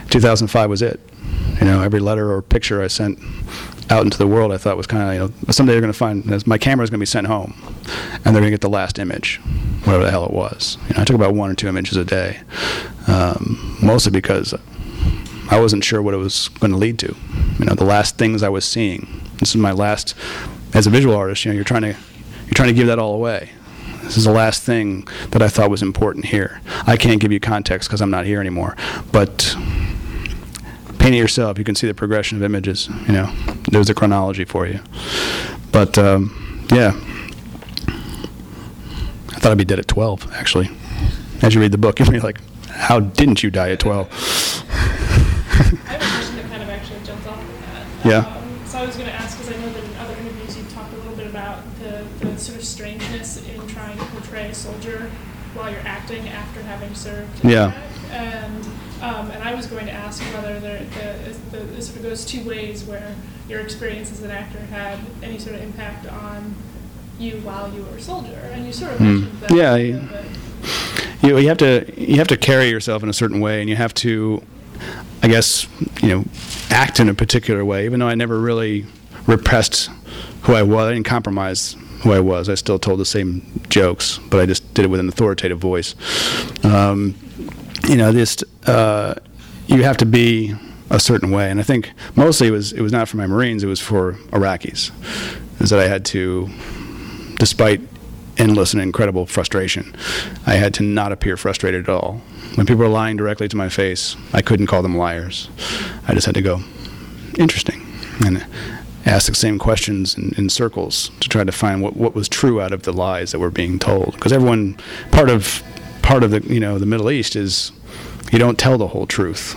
2005 was it. You know, every letter or picture I sent out into the world, I thought was kind of you know someday they're going to find my camera is going to be sent home, and they're going to get the last image, whatever the hell it was. You know, I took about one or two images a day, um, mostly because I wasn't sure what it was going to lead to. You know, the last things I was seeing. This is my last, as a visual artist. You know, you're trying to you're trying to give that all away. This is the last thing that I thought was important here. I can't give you context because I'm not here anymore. But paint it yourself. You can see the progression of images. You know, there's a chronology for you. But um, yeah, I thought I'd be dead at 12. Actually, as you read the book, you're like, how didn't you die at 12? I have a question that kind of actually jumps off of. Yeah. Um, so I was going to ask, because I know that in other interviews you've talked a little bit about the, the sort of strangeness in trying to portray a soldier while you're acting after having served. Yeah. Iraq. And um, and I was going to ask whether there, the, the, it sort of goes two ways, where your experience as an actor had any sort of impact on you while you were a soldier, and you sort of Hmm. mentioned that. Yeah, little bit. you you have to you have to carry yourself in a certain way, and you have to, I guess, you know, act in a particular way. Even though I never really repressed who I was, I didn't compromise who I was. I still told the same jokes, but I just did it with an authoritative voice. Um, you know, just uh, you have to be a certain way, and I think mostly it was it was not for my Marines, it was for Iraqis, is that I had to, despite endless and incredible frustration, I had to not appear frustrated at all. When people were lying directly to my face, I couldn't call them liars. I just had to go, interesting, and ask the same questions in, in circles to try to find what, what was true out of the lies that were being told. Because everyone, part of part of the you know the Middle East is you don't tell the whole truth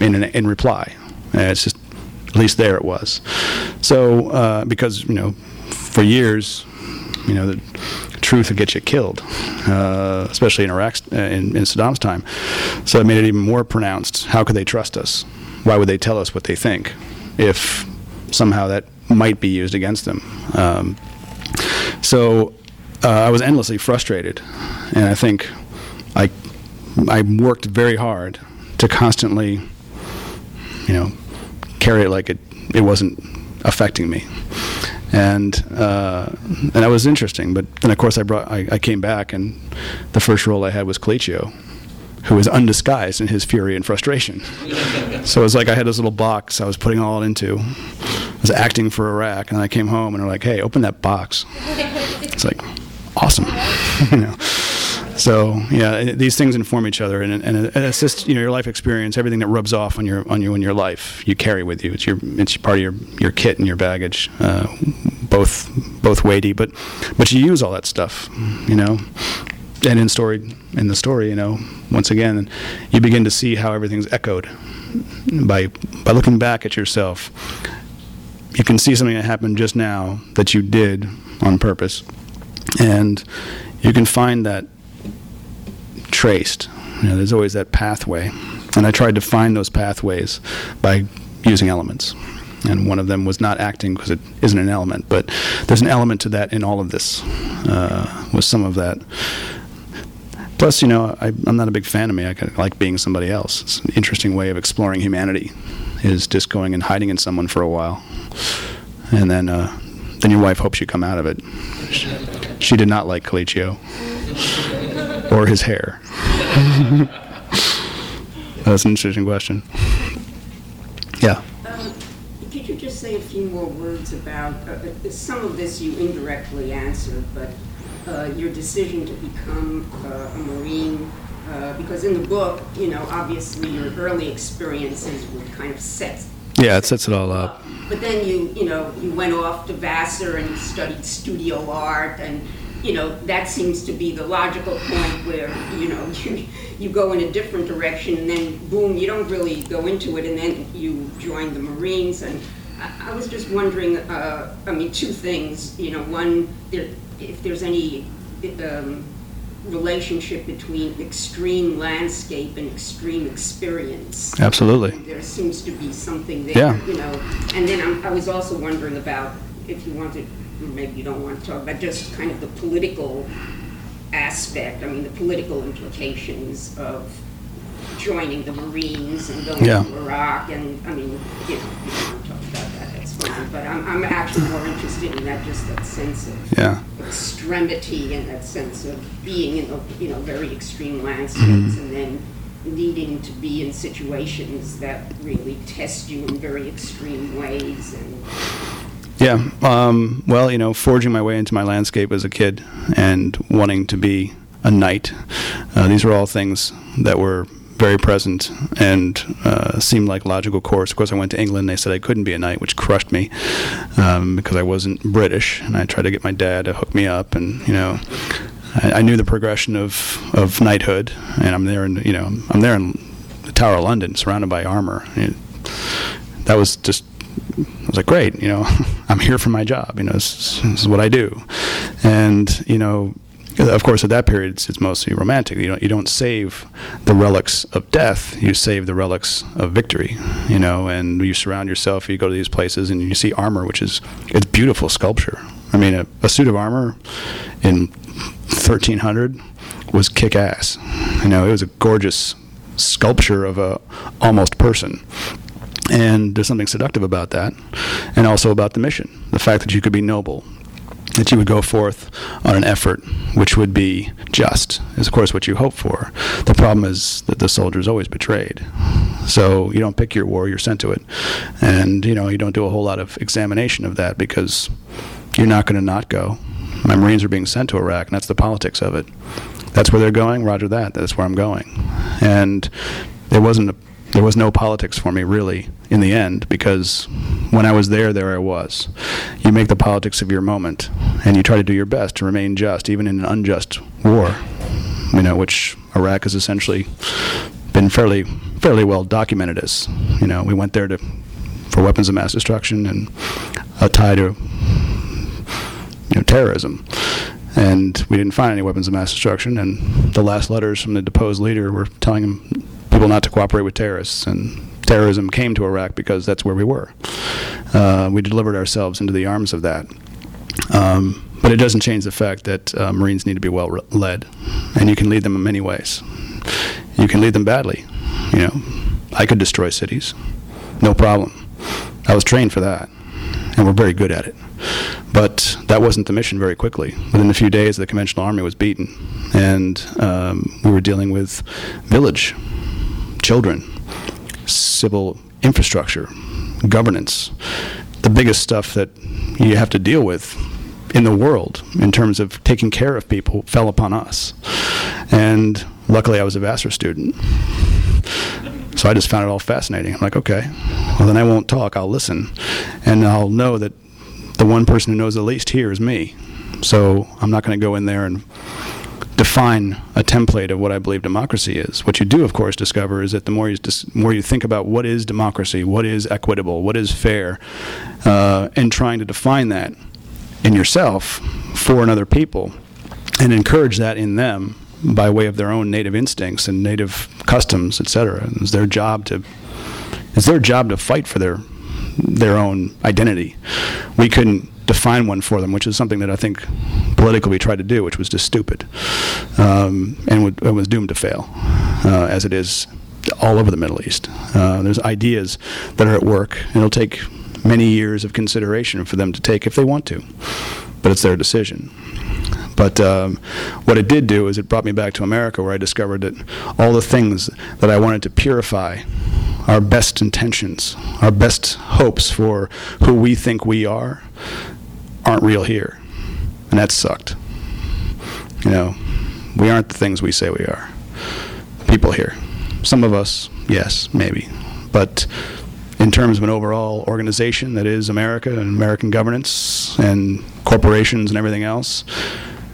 in an, in reply. Uh, it's just at least there it was. So uh, because you know for years you know, the truth would get you killed, uh, especially in Iraq, uh, in, in Saddam's time. So it made it even more pronounced. How could they trust us? Why would they tell us what they think if somehow that might be used against them? Um, so uh, I was endlessly frustrated, and I think I I worked very hard to constantly, you know, carry it like it it wasn't affecting me and uh, and that was interesting. But then, of course, I brought I, I came back, and the first role I had was Colicchio, who was undisguised in his fury and frustration. so it was like I had this little box I was putting all into. I was acting for Iraq, and I came home, and they're like, "Hey, open that box." It's like awesome, you know. So yeah, these things inform each other, and, and it assists you know your life experience, everything that rubs off on your on you in your life, you carry with you. It's your it's part of your your kit and your baggage, uh, both both weighty, but but you use all that stuff, you know. And in story in the story, you know, once again, you begin to see how everything's echoed by by looking back at yourself. You can see something that happened just now that you did on purpose And you can find that traced. You know, there's always that pathway. And I tried to find those pathways by using elements. And one of them was not acting because it isn't an element, but there's an element to that in all of this, uh, was some of that. Plus, you know, I, I'm not a big fan of me. I like being somebody else. It's an interesting way of exploring humanity, is just going and hiding in someone for a while. And then, uh, then your wife hopes you come out of it. She, she did not like Colicchio or his hair. That's an interesting question. Yeah. Um, Could you just say a few more words about, uh, uh, some of this you indirectly answered, but uh, your decision to become uh, a Marine? uh, Because in the book, you know, obviously your early experiences were kind of set. Yeah, it sets it all up. But then you, you know, you went off to Vassar and studied studio art and, you know, that seems to be the logical point where, you know, you, you go in a different direction and then boom, you don't really go into it and then you join the Marines and I, I was just wondering, uh, I mean, two things, you know, one, there, if there's any, um, relationship between extreme landscape and extreme experience. Absolutely. There seems to be something there, Yeah. you know. And then I'm, I was also wondering about, if you wanted, maybe you don't want to talk about just kind of the political aspect, I mean, the political implications of joining the Marines and going Yeah. to Iraq, and, I mean, you know, if you want to talk about that, that's fine. But I'm, I'm actually more interested in that, just that sense of Yeah. extremity and that sense of being in, the, you know, very extreme landscapes Mm-hmm. and then needing to be in situations that really test you in very extreme ways and Yeah. Um, well, you know, forging my way into my landscape as a kid and wanting to be a knight, uh, these were all things that were very present and uh, seemed like logical course. Of course, I went to England. They said I couldn't be a knight, which crushed me um, because I wasn't British. And I tried to get my dad to hook me up, and you know, I, I knew the progression of of knighthood. And I'm there, in you know, I'm there in the Tower of London, surrounded by armor. It, that was just I was like, great, you know, I'm here for my job. You know, this, is- this is what I do, and you know, of course, at that period, it's, it's mostly romantic. You don't you don't save the relics of death. You save the relics of victory. You know, and you surround yourself. You go to these places and you see armor, which is it's beautiful sculpture. I mean, a, a suit of armor in 1300 was kick ass. You know, it was a gorgeous sculpture of a almost person. And there's something seductive about that, and also about the mission. The fact that you could be noble, that you would go forth on an effort which would be just, is of course what you hope for. The problem is that the soldier is always betrayed. So you don't pick your war, you're sent to it. And, you know, you don't do a whole lot of examination of that because you're not going to not go. My Marines are being sent to Iraq, and that's the politics of it. That's where they're going, roger that, that's where I'm going. And there wasn't a there was no politics for me really in the end because when I was there, there I was. You make the politics of your moment, and you try to do your best to remain just, even in an unjust war. You know, which Iraq has essentially been fairly fairly well documented as. You know, we went there to for weapons of mass destruction and a tie to you know terrorism. And we didn't find any weapons of mass destruction. And the last letters from the deposed leader were telling him people not to cooperate with terrorists. And terrorism came to Iraq because that's where we were. Uh, we delivered ourselves into the arms of that. Um, but it doesn't change the fact that uh, Marines need to be well re- led, and you can lead them in many ways. You can lead them badly. You know, I could destroy cities, no problem. I was trained for that, and we're very good at it. But that wasn't the mission very quickly. Within a few days, the conventional army was beaten, and um, we were dealing with village, children, civil infrastructure, governance, the biggest stuff that you have to deal with in the world in terms of taking care of people fell upon us. And luckily, I was a Vassar student. So I just found it all fascinating. I'm like, okay, well, then I won't talk, I'll listen. And I'll know that the one person who knows the least here is me. So I'm not going to go in there and define a template of what I believe democracy is. What you do, of course, discover is that the more you dis- more you think about what is democracy, what is equitable, what is fair, uh, and trying to define that in yourself for another people and encourage that in them by way of their own native instincts and native customs, etc. It's their job to it's their job to fight for their their own identity. We couldn't define one for them, which is something that I think politically we tried to do, which was just stupid um, and, was doomed to fail, uh, as it is all over the Middle East. Uh, there's ideas that are at work. And it'll take many years of consideration for them to take if they want to, but it's their decision. But um, what it did do is it brought me back to America where I discovered that all the things that I wanted to purify, our best intentions, our best hopes for who we think we are, aren't real here. And that sucked. You know, we aren't the things we say we are. People here. Some of us, yes, maybe. But in terms of an overall organization that is America and American governance and corporations and everything else,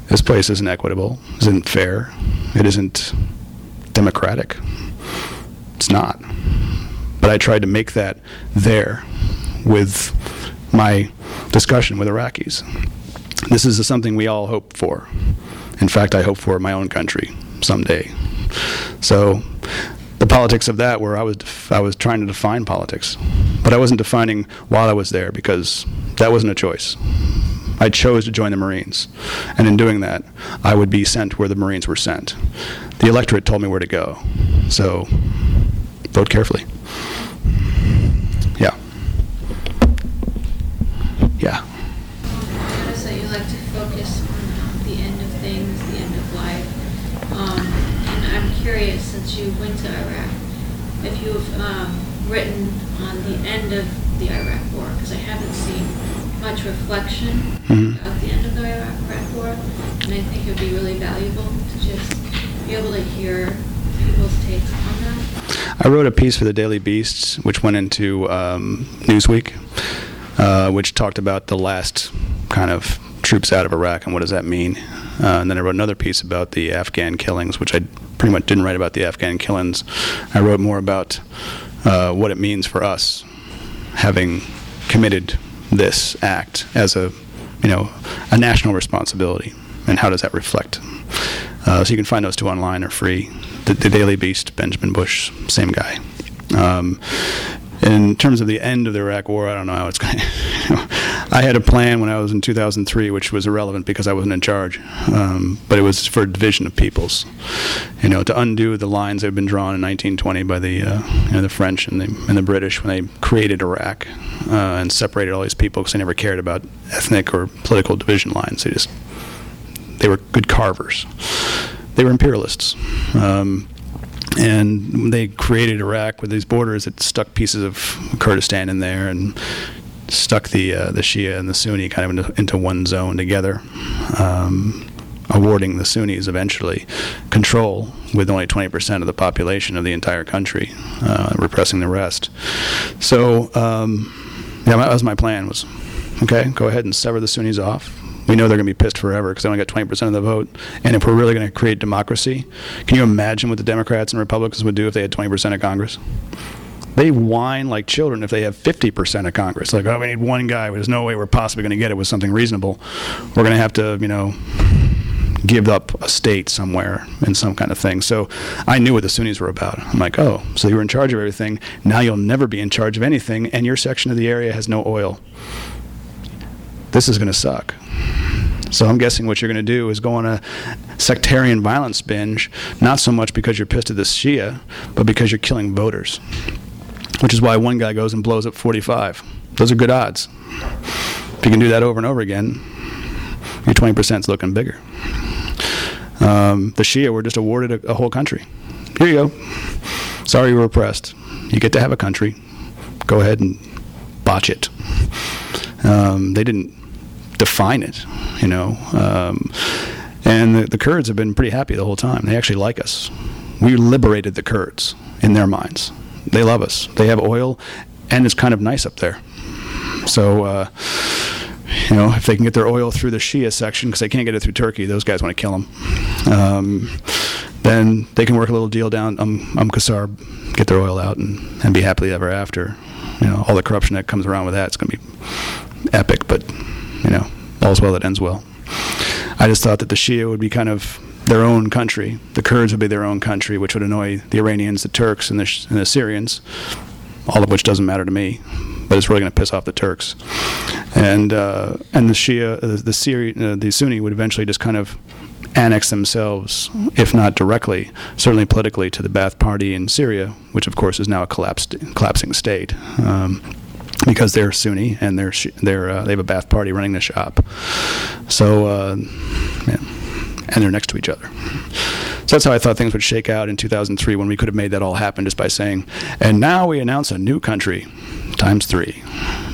this place isn't equitable, isn't fair, it isn't democratic. It's not. But I tried to make that there with my discussion with Iraqis. This is something we all hope for. In fact, I hope for my own country someday. So the politics of that where I was I was trying to define politics, but I wasn't defining while I was there because that wasn't a choice. I chose to join the Marines. And in doing that, I would be sent where the Marines were sent. The electorate told me where to go. So vote carefully. Yeah. Yeah. I notice that you like to focus on the end of things, the end of life. Um, and I'm curious, since you went to Iraq, if you've um, written on the end of the Iraq War, because I haven't seen much reflection Mhm. about the end of the Iraq War, and I think it would be really valuable to just be able to hear people's takes on that. I wrote a piece for the Daily Beast, which went into um, Newsweek, uh, which talked about the last kind of troops out of Iraq and what does that mean. Uh, and then I wrote another piece about the Afghan killings, which I pretty much didn't write about the Afghan killings. I wrote more about uh, what it means for us having committed this act as a, you know, a national responsibility, and how does that reflect? Uh, so you can find those two online or free. The, the Daily Beast, Benjamin Busch, same guy. Um, in terms of the end of the Iraq War, I don't know how it's going. I had a plan when I was in 2003, which was irrelevant because I wasn't in charge, um, but it was for a division of peoples. You know, to undo the lines that had been drawn in 1920 by the uh, you know, the French and the and the British when they created Iraq uh, and separated all these people because they never cared about ethnic or political division lines. They just they were good carvers. They were imperialists. Um, and they created Iraq with these borders that stuck pieces of Kurdistan in there and stuck the uh, the Shia and the Sunni kind of into, into one zone together, um, awarding the Sunnis eventually control with only 20% of the population of the entire country, uh, repressing the rest. So, um, yeah, that was my plan. Was okay, go ahead and sever the Sunnis off. We know they're going to be pissed forever because they only got 20% of the vote. And if we're really going to create democracy, can you imagine what the Democrats and Republicans would do if they had 20% of Congress? They whine like children if they have 50% of Congress. Like, oh, we need one guy. There's no way we're possibly going to get it with something reasonable. We're going to have to, you know, give up a state somewhere and some kind of thing. So I knew what the Sunnis were about. I'm like, oh, so you were in charge of everything. Now you'll never be in charge of anything, and your section of the area has no oil. This is going to suck. So I'm guessing what you're going to do is go on a sectarian violence binge, not so much because you're pissed at the Shia, but because you're killing voters. Which is why one guy goes and blows up 45. Those are good odds. If you can do that over and over again, your 20% is looking bigger. Um, the Shia were just awarded a, a whole country. Here you go. Sorry you were oppressed. You get to have a country. Go ahead and botch it. Um, they didn't define it, you know. Um, and the, the Kurds have been pretty happy the whole time. They actually like us. We liberated the Kurds in their minds. They love us. They have oil, and it's kind of nice up there. So, uh, you know, if they can get their oil through the Shia section, because they can't get it through Turkey, those guys want to kill them. Um, then they can work a little deal down um, um get their oil out, and, and be happily ever after. You know, all the corruption that comes around with that, it's going to be epic, but, you know, all's well that ends well. I just thought that the Shia would be kind of their own country. The Kurds would be their own country, which would annoy the Iranians, the Turks, and the, and the Syrians, all of which doesn't matter to me, but it's really going to piss off the Turks. And uh, and the Shia, uh, the Syri- uh, the Sunni would eventually just kind of annex themselves, if not directly, certainly politically, to the Ba'ath Party in Syria, which of course is now a collapsed, collapsing state. Um, because they're Sunni and they're sh- they're uh, they have a Ba'ath Party running the shop, so uh, yeah, and they're next to each other. So that's how I thought things would shake out in 2003 when we could have made that all happen just by saying, and now we announce a new country, times three.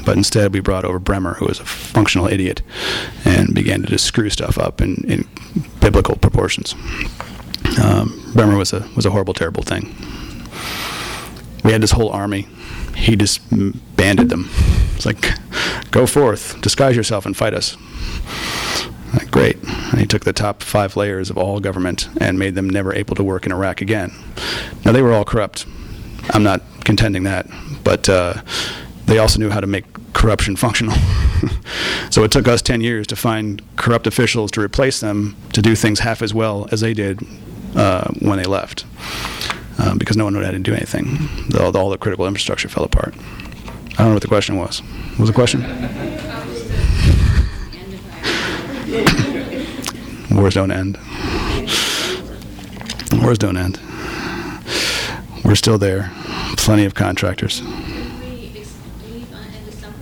But instead, we brought over Bremer, who was a functional idiot, and began to just screw stuff up in, in biblical proportions. Um, Bremer was a was a horrible, terrible thing. We had this whole army. He just banded them. It's like, go forth, disguise yourself, and fight us. Like, great. And he took the top five layers of all government and made them never able to work in Iraq again. Now, they were all corrupt. I'm not contending that. But uh, they also knew how to make corruption functional. so it took us 10 years to find corrupt officials to replace them to do things half as well as they did uh, when they left. Um, because no one knew how to do anything. The, all the critical infrastructure fell apart. I don't know what the question was. What was the question? How was the end? Wars don't end. Wars don't end. We're still there. Plenty of contractors. Did we ex- leave on in December?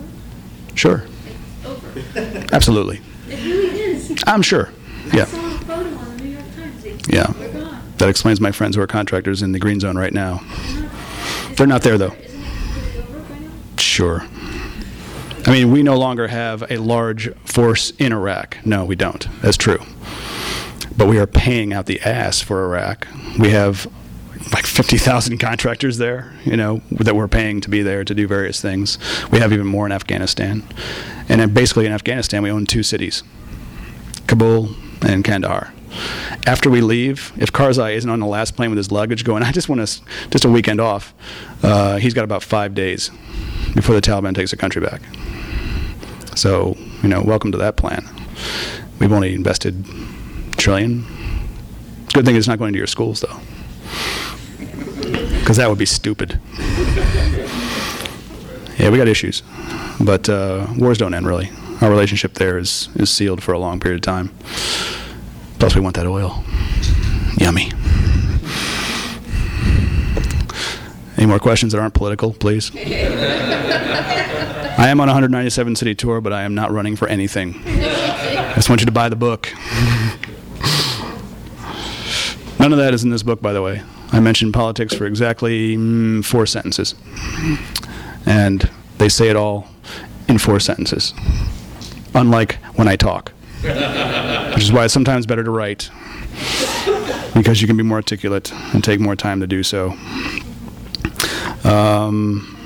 Sure. Absolutely. It really is. I'm sure. I Yeah. saw a photo on the New York Times. Yeah. That explains my friends who are contractors in the green zone right now. They're not there, though. Sure. I mean, we no longer have a large force in Iraq. No, we don't. That's true. But we are paying out the ass for Iraq. We have like 50,000 contractors there, you know, that we're paying to be there to do various things. We have even more in Afghanistan. And basically in Afghanistan, we own two cities Kabul and Kandahar. After we leave, if Karzai isn't on the last plane with his luggage going, I just want us just a weekend off, uh, he's got about five days before the Taliban takes the country back. So, you know, welcome to that plan. We've only invested trillion. Good thing it's not going to your schools, though, because that would be stupid. Yeah, we got issues, but uh, wars don't end really. Our relationship there is is sealed for a long period of time. Plus, we want that oil. Yummy. Any more questions that aren't political, please? I am on a 197 city tour, but I am not running for anything. I just want you to buy the book. None of that is in this book, by the way. I mentioned politics for exactly mm, four sentences. And they say it all in four sentences. Unlike when I talk, which is why it's sometimes better to write, because you can be more articulate and take more time to do so. Um,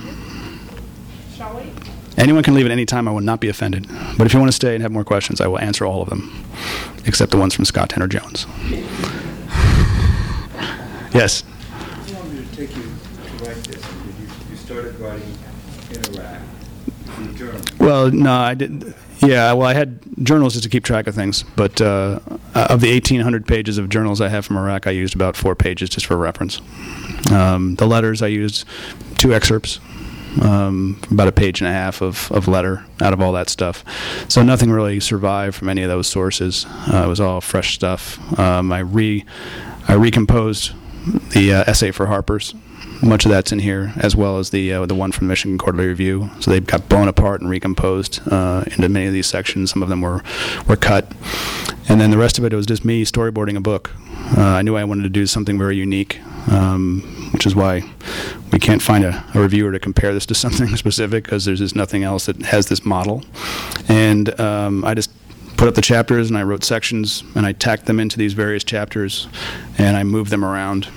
anyone can leave at any time. I will not be offended. But if you want to stay and have more questions, I will answer all of them, except the ones from Scott Tanner Jones. Yes. How long did it take you to write this? Did you, you started writing in Iraq, in German? Well, no, I did. Yeah, well, I had journals just to keep track of things, but uh, of the 1,800 pages of journals I have from Iraq, I used about four pages just for reference. Um, the letters I used two excerpts, um, about a page and a half of, of letter out of all that stuff. So nothing really survived from any of those sources. Uh, it was all fresh stuff. Um, I re I recomposed the uh, essay for Harper's. Much of that's in here, as well as the uh, the one from the Michigan Quarterly Review. So they got blown apart and recomposed uh, into many of these sections. Some of them were were cut, and then the rest of it was just me storyboarding a book. Uh, I knew I wanted to do something very unique, um, which is why we can't find a, a reviewer to compare this to something specific because there's just nothing else that has this model. And um, I just put up the chapters and I wrote sections and I tacked them into these various chapters and I moved them around.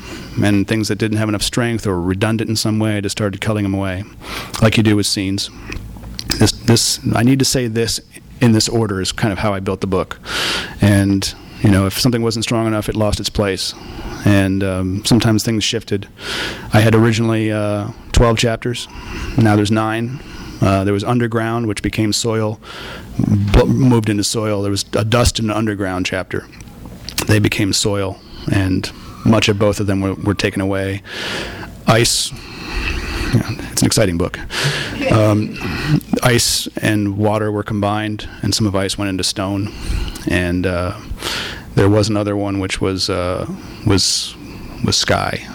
And things that didn't have enough strength or redundant in some way, I just started cutting them away, like you do with scenes. This, this, I need to say this in this order is kind of how I built the book. And you know, if something wasn't strong enough, it lost its place. And um, sometimes things shifted. I had originally uh, 12 chapters. Now there's nine Uh, there was underground, which became soil, moved into soil. There was a dust and underground chapter. They became soil, and much of both of them were, were taken away. Ice. yeah, it's an exciting book. Um, ice and water were combined, and some of ice went into stone. And uh, there was another one which was uh, was was sky,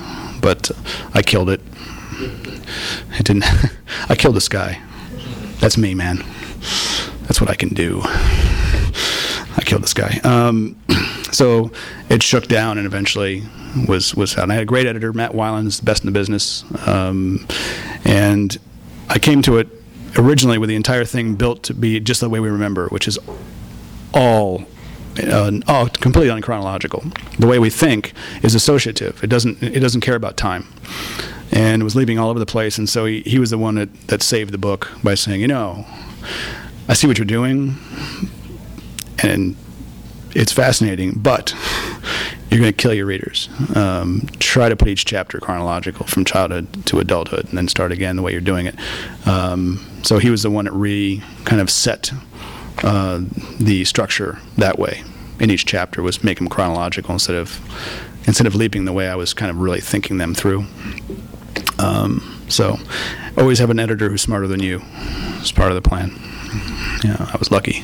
but I killed it. It didn't. I killed the sky. That's me, man. That's what I can do. I killed this guy. Um, so it shook down and eventually was was out. And I had a great editor, Matt Weiland's the best in the business, um, and I came to it originally with the entire thing built to be just the way we remember, which is all. Uh, all completely unchronological. The way we think is associative. It doesn't. It doesn't care about time, and was leaving all over the place. And so he, he was the one that, that saved the book by saying, you know, I see what you're doing, and it's fascinating, but you're going to kill your readers. Um, try to put each chapter chronological from childhood to adulthood, and then start again the way you're doing it. Um, so he was the one that re kind of set uh, the structure that way in each chapter was make them chronological instead of instead of leaping the way I was kind of really thinking them through. Um, so always have an editor who's smarter than you. It's part of the plan. Yeah, I was lucky.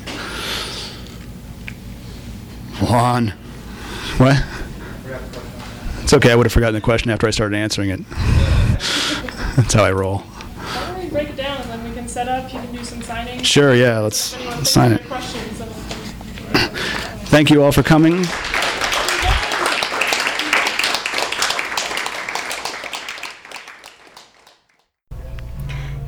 Juan. What? It's okay. I would have forgotten the question after I started answering it. That's how I roll. Why don't we break it down and then we can set up, signing. Sure, yeah, let's anyone sign it. Questions, then we can- Thank you all for coming.